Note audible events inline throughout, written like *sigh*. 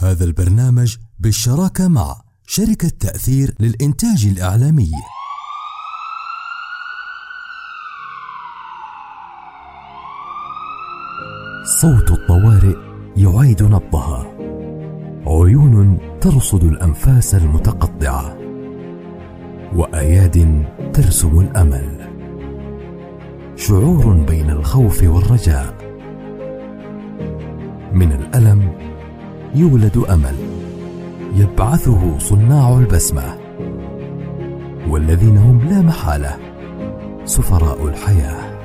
هذا البرنامج بالشراكة مع شركة تأثير للإنتاج الإعلامي. صوت الطوارئ يعيد نبضها عيون ترصد الأنفاس المتقطعة. وأياد ترسم الأمل. شعور بين الخوف والرجاء. من الألم يولد أمل. يبعثه صناع البسمة. والذين هم لا محالة. سفراء الحياة.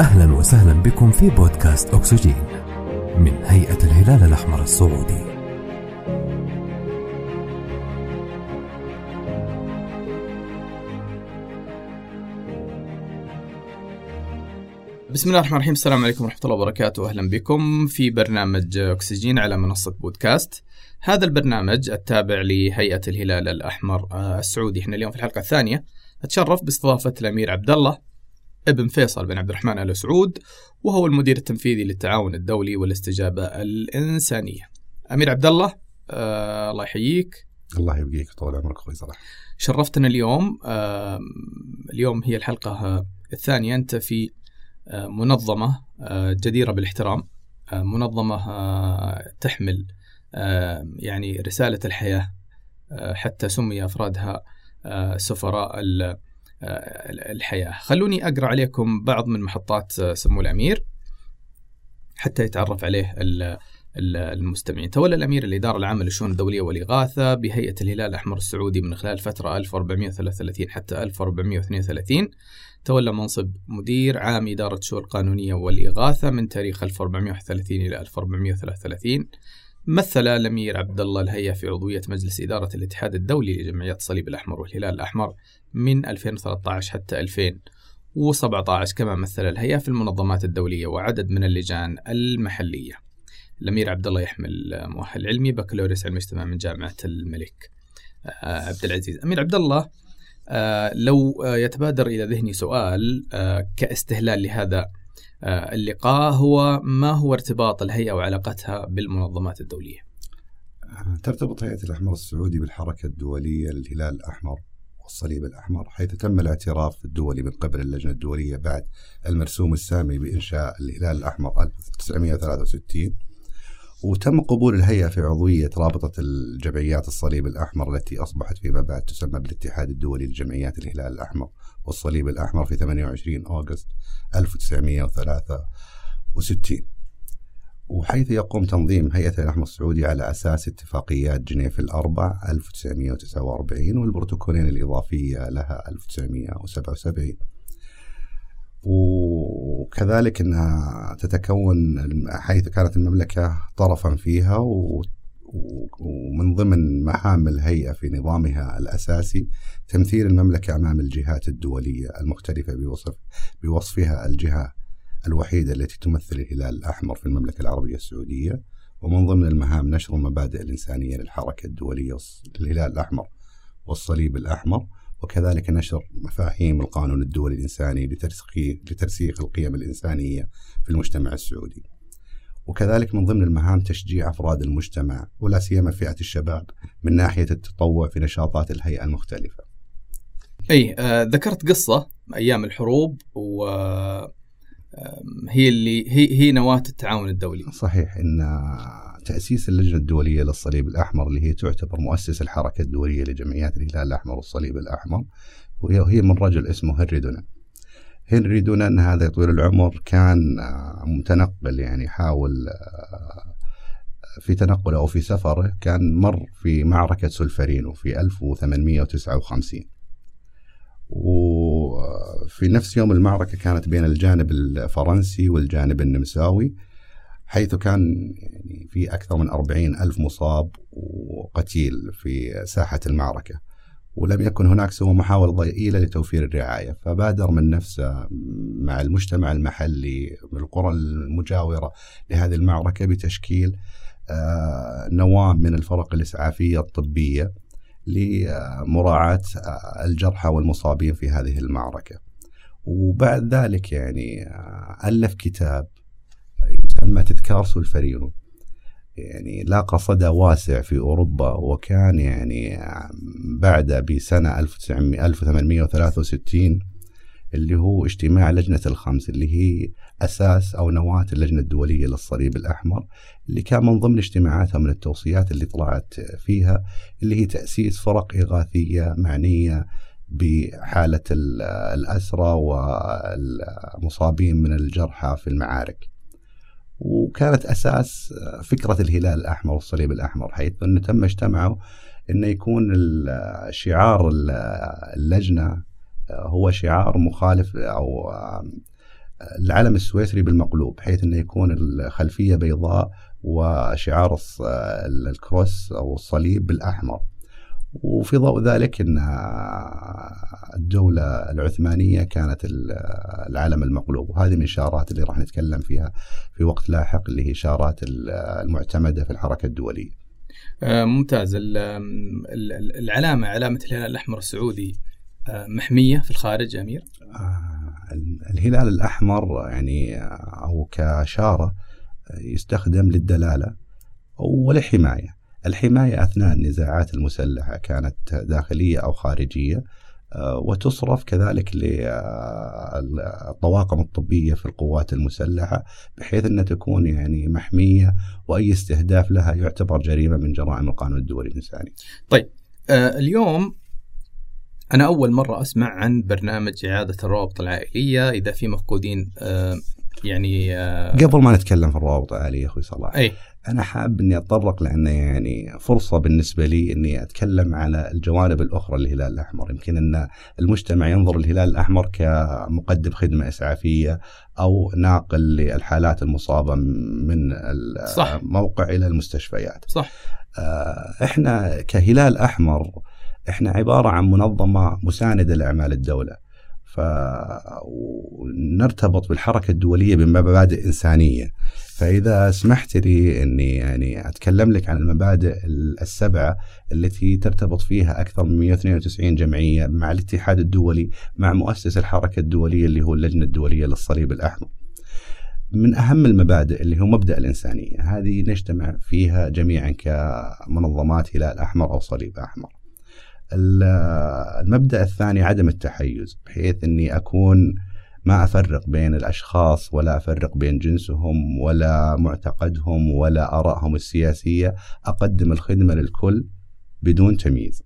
أهلا وسهلا بكم في بودكاست أكسجين. من هيئة الهلال الأحمر السعودي. بسم الله الرحمن الرحيم. السلام عليكم ورحمة الله وبركاته. أهلا بكم في برنامج أكسجين على منصة بودكاست. هذا البرنامج التابع لهيئة الهلال الأحمر آه، السعودي. إحنا اليوم في الحلقة الثانية أتشرف باستضافة الأمير عبد الله ابن فيصل بن عبد الرحمن آل سعود وهو المدير التنفيذي للتعاون الدولي والاستجابة الإنسانية. أمير عبد الله آه الله يحييك. الله يبقيك طول عمرك أخوي صلاح. شرفتنا اليوم آه اليوم هي الحلقة الثانية. أنت في منظمة آه، جديرة بالاحترام آه، منظمة تحمل يعني رسالة الحياة حتى سمي أفرادها سفراء الحياة. خلوني أقرأ عليكم بعض من محطات سمو الأمير حتى يتعرف عليه المستمعين. تولى الأمير الإدارة العامة للشؤون الدولية والإغاثة بهيئة الهلال الأحمر السعودي من خلال فترة 1433 حتى 1432 تولى منصب مدير عام إدارة الشؤون القانونية والإغاثة من تاريخ 1431 إلى 1433 مثل الأمير عبد الله الهيا في عضوية مجلس إدارة الاتحاد الدولي لجمعيات الصليب الأحمر والهلال الأحمر من 2013 حتى 2017 كما مثل الهيا في المنظمات الدولية وعدد من اللجان المحلية. الأمير عبد الله يحمل مؤهل علمي بكالوريوس علم اجتماع من جامعة الملك آه، عبد العزيز أمير عبد الله آه، لو آه، يتبادر إلى ذهني سؤال كاستهلال لهذا اللقاء هو ما هو ارتباط الهيئة وعلاقتها بالمنظمات الدولية؟ ترتبط هيئة الأحمر السعودي بالحركة الدولية للهلال الأحمر والصليب الأحمر حيث تم الاعتراف الدولي من قبل اللجنة الدولية بعد المرسوم السامي بإنشاء الهلال الأحمر 1963 وتم قبول الهيئة في عضوية رابطة الجمعيات الصليب الأحمر التي أصبحت فيما بعد تسمى بالاتحاد الدولي لجمعيات الهلال الأحمر والصليب الأحمر في 28 أغسطس 1963 وحيث يقوم تنظيم هيئة الأحمر السعودي على أساس اتفاقيات جنيف الأربع 1949 والبروتوكولين الإضافية لها 1977 وكذلك إنها تتكون حيث كانت المملكة طرفا فيها ومن ضمن مهام الهيئة في نظامها الأساسي تمثيل المملكة أمام الجهات الدولية المختلفة بوصف بوصفها الجهة الوحيدة التي تمثل الهلال الأحمر في المملكة العربية السعودية ومن ضمن المهام نشر المبادئ الإنسانية للحركة الدولية للهلال الأحمر والصليب الأحمر. وكذلك نشر مفاهيم القانون الدولي الإنساني لترسيخ لترسيخ القيم الإنسانية في المجتمع السعودي. وكذلك من ضمن المهام تشجيع أفراد المجتمع ولا سيما فئة الشباب من ناحية التطوع في نشاطات الهيئة المختلفة. أي آه ذكرت قصة أيام الحروب و هي اللي هي هي نواة التعاون الدولي. صحيح إن تأسيس اللجنة الدولية للصليب الأحمر اللي هي تعتبر مؤسس الحركة الدولية لجمعيات الهلال الأحمر والصليب الأحمر. وهي من رجل اسمه هنري دونان. هنري دونان هذا طويل العمر كان آه، متنقل يعني حاول آه، في تنقله أو في سفره كان مر في معركة سولفرينو في 1859 وفي نفس يوم المعركة كانت بين الجانب الفرنسي والجانب النمساوي. حيث كان يعني في أكثر من أربعين ألف مصاب وقتيل في ساحة المعركة ولم يكن هناك سوى محاولة ضئيلة لتوفير الرعاية فبادر من نفسه مع المجتمع المحلي من القرى المجاورة لهذه المعركة بتشكيل آه، نواة من الفرق الإسعافية الطبية لمراعاة آه، الجرحى والمصابين في هذه المعركة. وبعد ذلك يعني آه، ألف كتاب يسمى تذكار سولفرينو يعني لاقى صدى واسع في أوروبا وكان يعني بعد بسنة 1863 اللي هو اجتماع لجنة الخمس اللي هي أساس أو نواة اللجنة الدولية للصليب الأحمر اللي كان من ضمن اجتماعاتها من التوصيات اللي طلعت فيها اللي هي تأسيس فرق إغاثية معنية بحالة الأسرى والمصابين من الجرحى في المعارك. وكانت أساس فكرة الهلال الأحمر والصليب الأحمر حيث أنه تم اجتمعوا أنه يكون شعار اللجنة هو شعار مخالف أو العلم السويسري بالمقلوب حيث أنه يكون الخلفية بيضاء وشعار الكروس أو الصليب بالأحمر. وفي ضوء ذلك إن الدولة العثمانية كانت العلم المقلوب وهذه من الاشارات اللي راح نتكلم فيها في وقت لاحق اللي هي اشارات المعتمدة في الحركة الدولية. ممتاز العلامة علامة الهلال الأحمر السعودي محمية في الخارج أمير؟ الهلال الأحمر يعني أو كاشاره يستخدم للدلالة ولحماية. الحماية أثناء النزاعات المسلحة كانت داخلية أو خارجية وتصرف كذلك للطواقم الطبية في القوات المسلحة بحيث أنها تكون يعني محمية وأي استهداف لها يعتبر جريمة من جرائم القانون الدولي الإنساني طيب اليوم أنا أول مرة أسمع عن برنامج إعادة الروابط العائلية إذا في مفقودين يعني قبل ما نتكلم في الروابط العائلية أخوي صلاح أي. أنا حاب إني أتطرق لأنه يعني فرصة بالنسبة لي إني أتكلم على الجوانب الأخرى للهلال الأحمر، يمكن أن المجتمع ينظر للهلال الأحمر كمقدم خدمة إسعافية أو ناقل للحالات المصابة من الموقع صح. إلى المستشفيات. صح. إحنا كهلال أحمر إحنا عبارة عن منظمة مساندة لأعمال الدولة. فنرتبط بالحركة الدولية بمبادئ إنسانية. فإذا سمحت لي أني يعني أتكلم لك عن المبادئ السبعة التي ترتبط فيها أكثر من 192 جمعية مع الاتحاد الدولي مع مؤسس الحركة الدولية اللي هو اللجنة الدولية للصليب الأحمر من أهم المبادئ اللي هو مبدأ الإنسانية هذه نجتمع فيها جميعا كمنظمات هلال أحمر أو صليب أحمر المبدأ الثاني عدم التحيز بحيث أني أكون ما أفرق بين الأشخاص ولا أفرق بين جنسهم ولا معتقدهم ولا آرائهم السياسية أقدم الخدمة للكل بدون تمييز.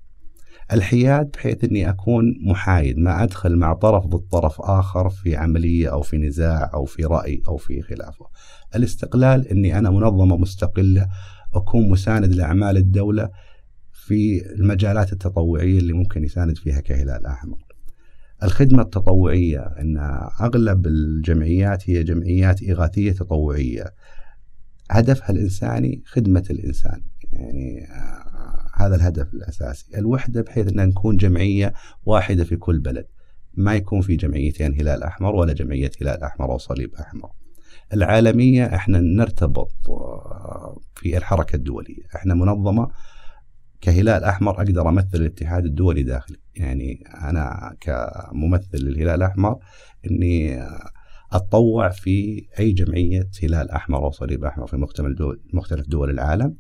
الحياد بحيث إني أكون محايد ما أدخل مع طرف ضد طرف آخر في عملية أو في نزاع أو في رأي أو في خلافه. الاستقلال إني أنا منظمة مستقلة أكون مساند لأعمال الدولة في المجالات التطوعية اللي ممكن يساند فيها كهلال احمر. الخدمة التطوعية أن أغلب الجمعيات هي جمعيات إغاثية تطوعية. هدفها الإنساني خدمة الإنسان. يعني هذا الهدف الأساسي. الوحدة بحيث أن نكون جمعية واحدة في كل بلد. ما يكون في جمعيتين هلال أحمر ولا جمعية هلال أحمر أو صليب أحمر. العالمية إحنا نرتبط في الحركة الدولية. إحنا منظمة كهلال أحمر أقدر أمثل الاتحاد الدولي داخلي. يعني أنا كممثل للهلال الاحمر إني أتطوع في أي جمعية هلال أحمر أو صليب أحمر في مختلف دول مختلف دول العالم.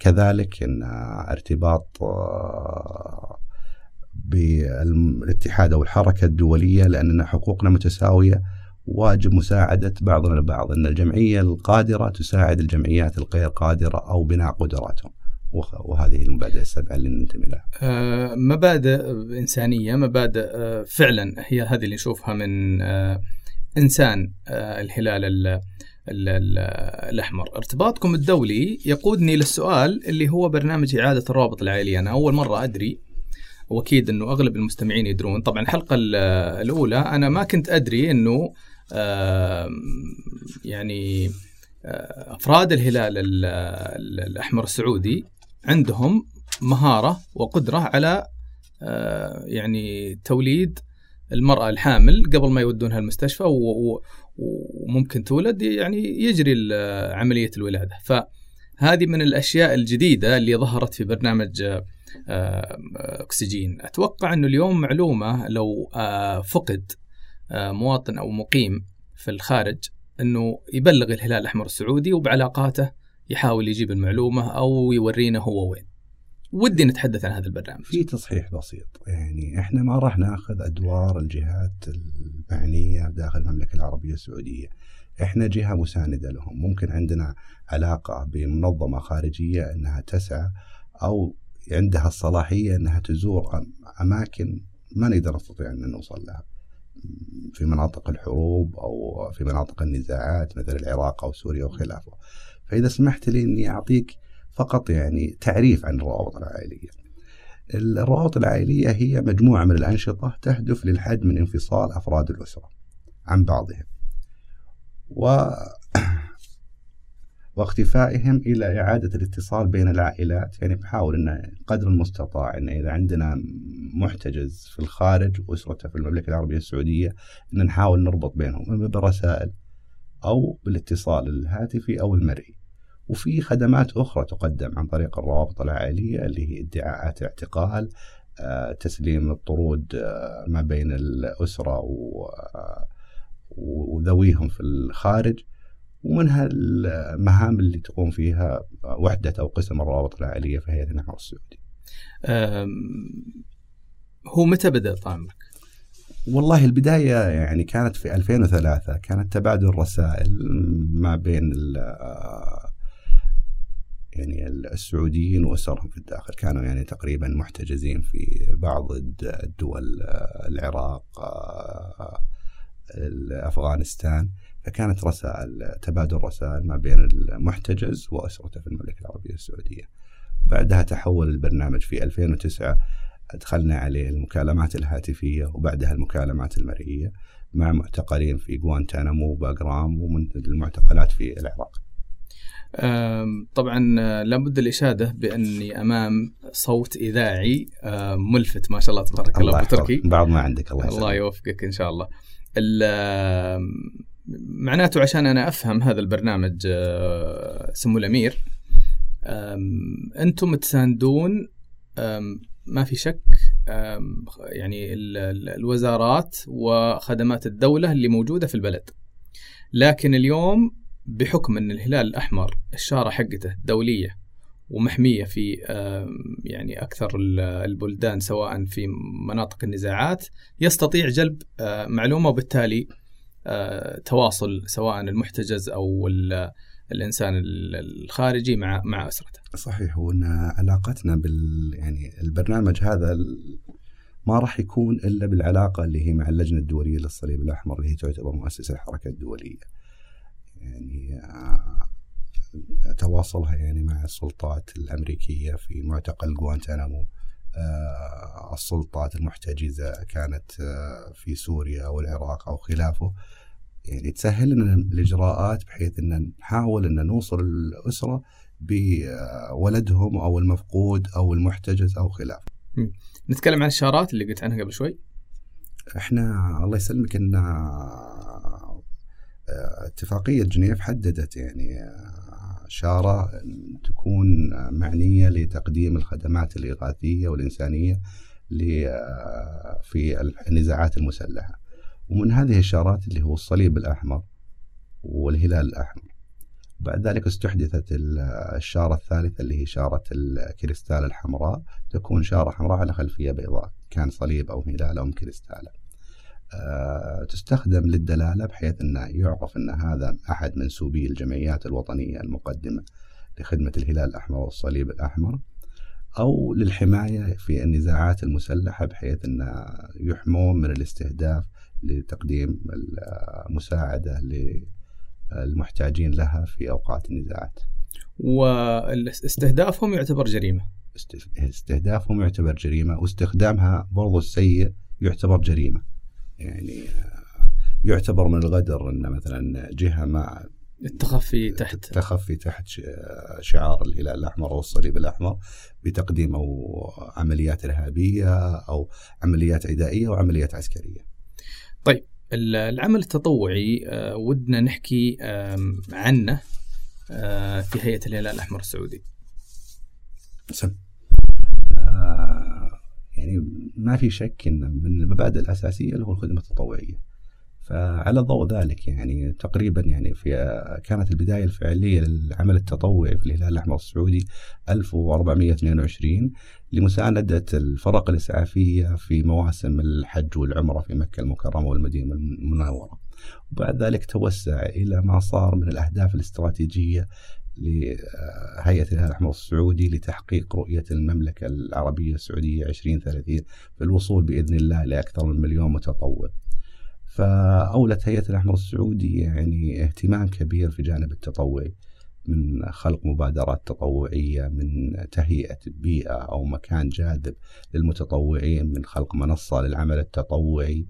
كذلك إن ارتباط بالاتحاد أو الحركة الدولية لأننا حقوقنا متساوية واجب مساعدة بعضنا البعض إن الجمعية القادرة تساعد الجمعيات الغير قادرة أو بناء قدراتهم. وهذه المبادئ السبعه اللي ننتمي لها. آه مبادئ إنسانية، مبادئ آه فعلا هي هذه اللي نشوفها من آه إنسان الهلال ال ال ال الأحمر، ارتباطكم الدولي يقودني للسؤال اللي هو برنامج إعادة الروابط العائليه، أنا أول مرة أدري وأكيد إنه أغلب المستمعين يدرون، طبعا الحلقة الأولى أنا ما كنت أدري إنه يعني أفراد الهلال الأحمر السعودي عندهم مهارة وقدرة على يعني توليد المرأة الحامل قبل ما يودونها المستشفى وممكن تولد يعني يجري عملية الولادة. فهذه من الأشياء الجديدة اللي ظهرت في برنامج أكسجين. أتوقع إنه اليوم معلومة لو فقد مواطن أو مقيم في الخارج إنه يبلغ الهلال الأحمر السعودي وبعلاقاته يحاول يجيب المعلومة أو يورينا هو وين. ودي نتحدث عن هذا البرنامج. في تصحيح بسيط. يعني إحنا ما راح نأخذ أدوار الجهات المعنيه داخل المملكة العربية السعودية. إحنا جهة مساندة لهم. ممكن عندنا علاقة بمنظمة خارجية إنها تسعى أو عندها الصلاحية إنها تزور أماكن ما نقدر نستطيع أن نوصل لها. في مناطق الحروب أو في مناطق النزاعات مثل العراق أو سوريا وخلافه. فإذا سمحت لي إني أعطيك فقط يعني تعريف عن الروابط العائلية. الروابط العائلية هي مجموعة من الأنشطة تهدف للحد من انفصال أفراد الأسرة عن بعضهم. و *clears throat* واختفائهم إلى إعادة الاتصال بين العائلات يعني بحاول إن قدر المستطاع إن إذا عندنا محتجز في الخارج واسرته في المملكة العربية السعودية إن نحاول نربط بينهم اما بالرسائل أو بالاتصال الهاتفي أو المرئي. وفي خدمات أخرى تقدم عن طريق الروابط العائلية اللي هي ادعاءات اعتقال آه، تسليم الطرود آه، ما بين الأسرة آه، وذويهم في الخارج ومنها المهام اللي تقوم فيها وحدة أو قسم الروابط العائلية في هيئة النحو السعودي هو متى بدأ طعمك؟ والله البداية يعني كانت في 2003 كانت تبادل رسائل ما بين يعني السعوديين وأسرهم في الداخل. كانوا يعني تقريبا محتجزين في بعض الدول العراق أفغانستان فكانت رسائل تبادل رسائل ما بين المحتجز وأسرته في المملكة العربية السعودية. بعدها تحول البرنامج في 2009 أدخلنا عليه المكالمات الهاتفية وبعدها المكالمات المرئية مع معتقلين في غوانتانامو وباغرام ومن المعتقلات في العراق. طبعا لابد الإشادة بأني أمام صوت إذاعي ملفت ما شاء الله تبارك الله, الله تركي بعض ما عندك الله الله يوفقك إن شاء الله. معناته عشان أنا أفهم هذا البرنامج آه، سمو الأمير أنتم تساندون ما في شك يعني الوزارات وخدمات الدولة اللي موجودة في البلد. لكن اليوم بحكم إن الهلال الأحمر الشارة حقته دولية ومحمية في يعني أكثر البلدان سواء في مناطق النزاعات يستطيع جلب آه، معلومة وبالتالي آه، تواصل سواء المحتجز أو الإنسان الخارجي مع مع أسرته. صحيح هو ان علاقتنا بال يعني البرنامج هذا ما راح يكون إلا بالعلاقة اللي هي مع اللجنة الدولية للصليب الأحمر اللي هي تعتبر مؤسسة الحركة الدولية. يعني تواصلها يعني مع السلطات الأمريكية في معتقل غوانتنامو آه، السلطات المحتجزة كانت في سوريا أو العراق أو خلافه يعني تسهل لنا الإجراءات بحيث إن نحاول إن نوصل الأسرة بولدهم أو المفقود أو المحتجز أو خلافه. نتكلم عن الشارات اللي قلت عنها قبل شوي. إحنا الله يسلمك إن آه، اتفاقية جنيف حددت يعني آه، شارة تكون معنية لتقديم الخدمات الإغاثية والإنسانية آه، في النزاعات المسلحة. ومن هذه الشارات اللي هو الصليب الأحمر والهلال الأحمر. بعد ذلك استحدثت الشارة الثالثة اللي هي شارة الكريستال الحمراء. تكون شارة حمراء على خلفية بيضاء كان صليب أو هلال أو كريستالة أه تستخدم للدلالة بحيث أنه يعرف أن هذا أحد منسوبي الجمعيات الوطنية المقدمة لخدمة الهلال الأحمر والصليب الأحمر أو للحماية في النزاعات المسلحة بحيث أن يحمون من الاستهداف لتقديم المساعدة للمحتاجين لها في أوقات النزاعات. واستهدافهم يعتبر جريمة؟ استهدافهم يعتبر جريمة واستخدامها برضو السيء يعتبر جريمة. يعني يعتبر من الغدر أن مثلا جهة ما التخفي تحت التخفي تحت شعار الهلال الأحمر أو الصليب الأحمر بتقديم أو عمليات إرهابية أو عمليات عدائية وعمليات عسكرية. طيب العمل التطوعي آه، ودنا نحكي عنه آه، في هيئة الهلال الأحمر السعودي سم. يعني ما في شك إن من المبادئ الأساسية اللي هو الخدمة التطوعيه. فعلى ضوء ذلك يعني تقريبا يعني في كانت البداية الفعلية للعمل التطوعي في الهلال الأحمر السعودي 1422 لمساندة الفرق الإسعافية في مواسم الحج والعمرة في مكة المكرمة والمدينة المنورة. وبعد ذلك توسع إلى ما صار من الأهداف الاستراتيجية لهيئة الهلال الأحمر السعودي لتحقيق رؤية المملكة العربية السعودية 2030 في الوصول بإذن الله لأكثر من مليون متطوع. فأولت هيئة الأحمر السعودي يعني اهتمام كبير في جانب التطوعي من خلق مبادرات تطوعية من تهيئة بيئة أو مكان جاذب للمتطوعين من خلق منصة للعمل التطوعي.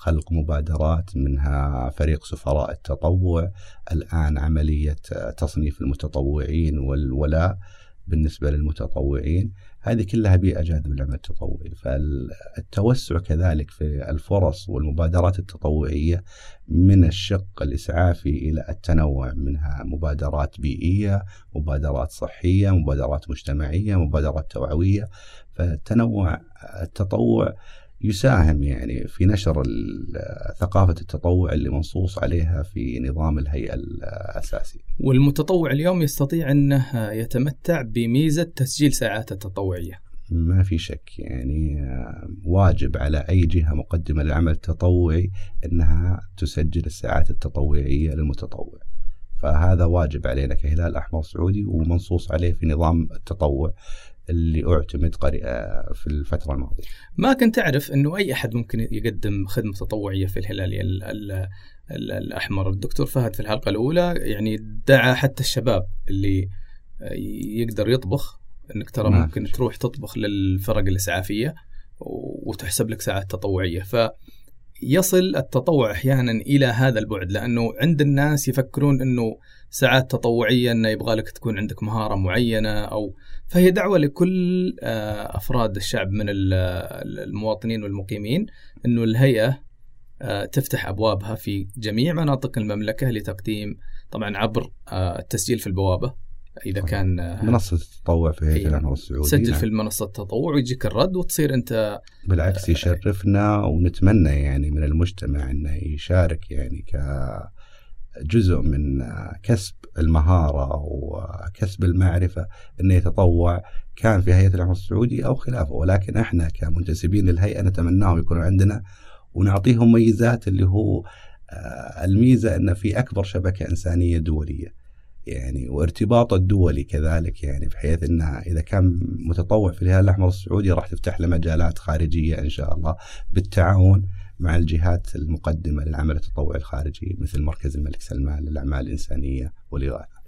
خلق مبادرات منها فريق سفراء التطوع الآن عملية تصنيف المتطوعين والولاء بالنسبة للمتطوعين. هذه كلها بيئة جاذبة للعمل التطوعي. فالتوسع كذلك في الفرص والمبادرات التطوعية من الشق الإسعافي إلى التنوع منها مبادرات بيئية مبادرات صحية مبادرات مجتمعية مبادرات توعوية. فالتنوع التطوع يساهم يعني في نشر ثقافة التطوع اللي منصوص عليها في نظام الهيئة الأساسي. والمتطوع اليوم يستطيع أنه يتمتع بميزة تسجيل ساعات التطوعية. ما في شك يعني واجب على أي جهة مقدمة للعمل التطوعي أنها تسجل الساعات التطوعية للمتطوع. فهذا واجب علينا كهلال أحمر سعودي ومنصوص عليه في نظام التطوع. اللي أعتمد في الفترة الماضية. ما كنت أعرف إنه أي أحد ممكن يقدم خدمة تطوعية في الهلال ال ال ال الأحمر، الدكتور فهد في الحلقة الأولى يعني دعا حتى الشباب اللي يقدر يطبخ إنك ترى ممكن تروح تطبخ للفرق الإسعافية وتحسب لك ساعات تطوعية. ف يصل التطوع أحيانا إلى هذا البعد لأنه عند الناس يفكرون إنه ساعات تطوعية إنه يبغى لك تكون عندك مهارة معينة أو فهي دعوة لكل آه، أفراد الشعب من المواطنين والمقيمين إنه الهيئة آه، تفتح أبوابها في جميع مناطق المملكة لتقديم طبعا عبر آه، التسجيل في البوابة. إذا كان منصة التطوع في هيئه الامر السعودي سجل نعم. في المنصة التطوع ويجيك الرد وتصير أنت بالعكس يشرفنا ونتمنى يعني من المجتمع انه يشارك يعني كجزء من كسب المهارة وكسب المعرفة انه يتطوع كان في هيئة الامر السعودي أو خلافه ولكن إحنا كمنتسبين للهيئة نتمناهم يكونوا عندنا ونعطيهم ميزات اللي هو الميزة أن في أكبر شبكة إنسانية دولية يعني وارتباطه الدولي كذلك يعني بحيث إنها إذا كان متطوع في الهلال الأحمر السعودي راح تفتح له مجالات خارجية إن شاء الله بالتعاون مع الجهات المقدمة للعمل التطوعي الخارجي مثل مركز الملك سلمان للأعمال الإنسانية والإغاثة.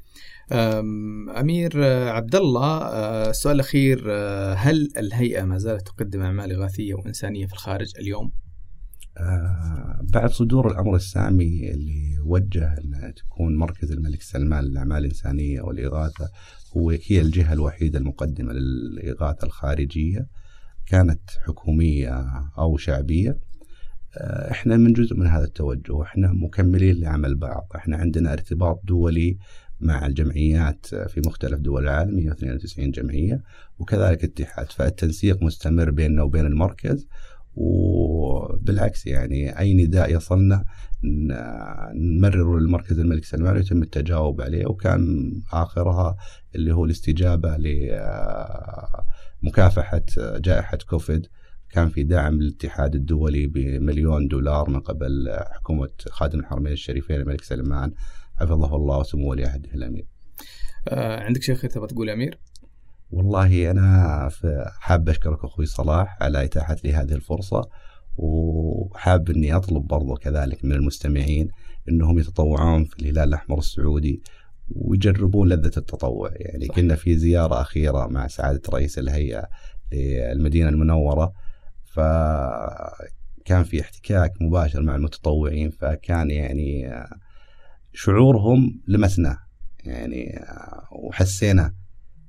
أمير عبد الله السؤال الاخير هل الهيئة ما زالت تقدم أعمال إغاثية وإنسانية في الخارج اليوم؟ آه بعد صدور الأمر السامي اللي وجه أن تكون مركز الملك سلمان للاعمال الانسانيه والإغاثة هو هي الجهة الوحيدة المقدمة للإغاثة الخارجية كانت حكومية أو شعبية. آه إحنا من جزء من هذا التوجه إحنا مكملين لعمل بعض. إحنا عندنا ارتباط دولي مع الجمعيات في مختلف دول العالم 192 جمعية وكذلك اتحاد. فالتنسيق مستمر بيننا وبين المركز. وبالعكس يعني أي نداء يصلنا نمرره للمركز الملك سلمان ويتم التجاوب عليه وكان آخرها اللي هو الاستجابة لمكافحه جائحة كوفيد كان في دعم للاتحاد الدولي بمليون دولار من قبل حكومة خادم الحرمين الشريفين الملك سلمان حفظه الله وسمو ولي عهده الامير. آه عندك شيء تبغى تقول يا أمير؟ والله أنا حاب أشكرك أخوي صلاح على إتاحة لي هذه الفرصة وحاب أني أطلب برضو كذلك من المستمعين أنهم يتطوعون في الهلال الأحمر السعودي ويجربون لذة التطوع. يعني صح. كنا في زيارة أخيرة مع سعادة رئيس الهيئة للمدينة المنورة فكان في احتكاك مباشر مع المتطوعين فكان يعني شعورهم لمسناه. يعني وحسينا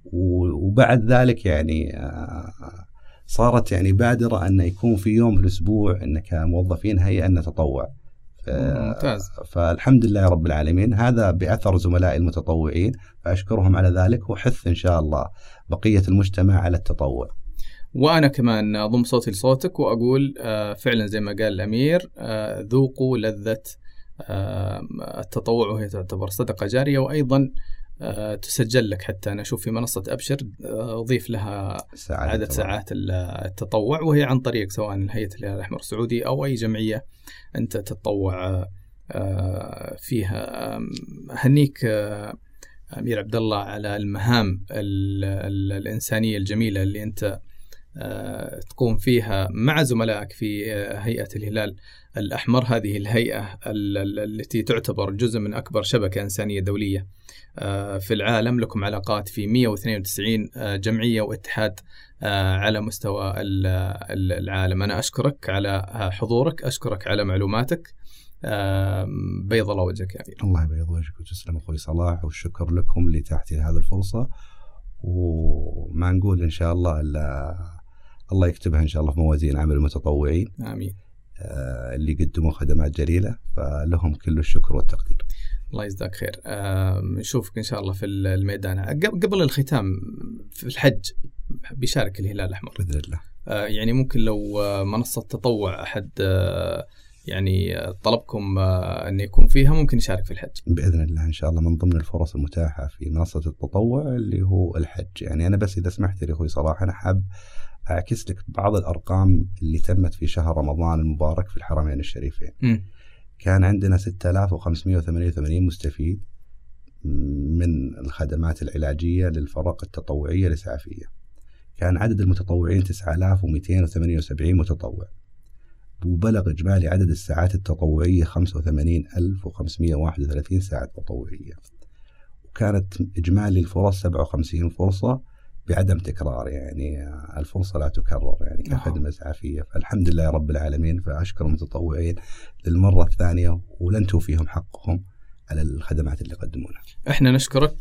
وبعد ذلك يعني آه، صارت يعني بادرة أن يكون في يوم في الأسبوع أن كموظفين هيئة نتطوع. ممتاز. فالحمد لله رب العالمين. هذا بأثر زملائي المتطوعين فأشكرهم على ذلك وحث إن شاء الله بقية المجتمع على التطوع. وأنا كمان أضم صوتي لصوتك وأقول آه، فعلا زي ما قال الأمير آه، ذوقوا لذة التطوع وهي تعتبر صدقة جارية وأيضا تسجل لك حتى أنا أشوف في منصة أبشر أضيف لها ساعات عدد طبعاً. ساعات التطوع وهي عن طريق سواء هيئه الهلال الأحمر السعودي أو أي جمعية أنت تتطوع آه، فيها آه، أمير عبد الله على المهام ال- ال- الإنسانية الجميلة اللي أنت آه، تقوم فيها مع زملائك في آه، هيئة الهلال الأحمر. هذه الهيئة ال- ال- التي تعتبر جزء من أكبر شبكة إنسانية دولية آه، في العالم. لكم علاقات في 192 آه، جمعية واتحاد آه، على مستوى ال- ال- العالم. أنا أشكرك على آه، حضورك أشكرك على معلوماتك. آه، بيض الله وجهك يا أمير. الله يبيض وجهك وتسلم أخوي صلاح والشكر لكم لتحتي هذه الفرصة. وما نقول إن شاء الله إلا الله يكتبها إن شاء الله في موازين عمل المتطوعين. آمين. آه، اللي قدموا خدمات جليلة فلهم كل الشكر والتقدير. الله يجزاك خير. آه، نشوفك إن شاء الله في الميدان. قبل قبل الختام في الحج بيشارك الهلال الأحمر. بإذن الله. آه، يعني ممكن لو آه، منصة تطوع أحد آه، يعني آه، طلبكم آه، أن يكون فيها ممكن يشارك في الحج. بإذن الله إن شاء الله من ضمن الفرص المتاحة في منصة التطوع اللي هو الحج، يعني أنا بس إذا سمحت لي أخوي صلاح أنا حاب أعكس لك بعض الأرقام اللي تمت في شهر رمضان المبارك في الحرمين الشريفين. مم. كان عندنا 6588 مستفيد من الخدمات العلاجية للفرق التطوعية الاسعافيه. كان عدد المتطوعين 9278 متطوع. وبلغ إجمالي عدد الساعات التطوعية 85531 ساعة تطوعية وكانت إجمالي الفرص 57 فرصة بعدم تكرار يعني الفرصة لا تكرر يعني كخدمة إسعافية فالحمد لله رب العالمين فأشكر المتطوعين للمرة الثانية ولن توفيهم حقهم على الخدمات اللي قدموها إحنا نشكرك.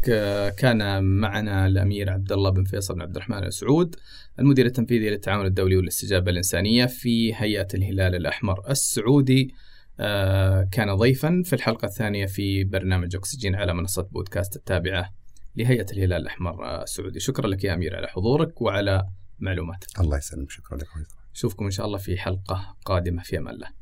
كان معنا الأمير عبد الله بن فيصل بن عبد الرحمن ال سعود المدير التنفيذي للتعاون الدولي والاستجابة الإنسانية في هيئة الهلال الأحمر السعودي. آه، كان ضيفا في الحلقة الثانية في برنامج أكسجين على منصة بودكاست التابعة. لهيئة الهلال الأحمر آه، السعودي. شكرا لك يا أمير على حضورك وعلى معلوماتك. الله يسلمك. شكرا لك نشوفكم إن شاء الله في حلقة قادمة. في أمان الله.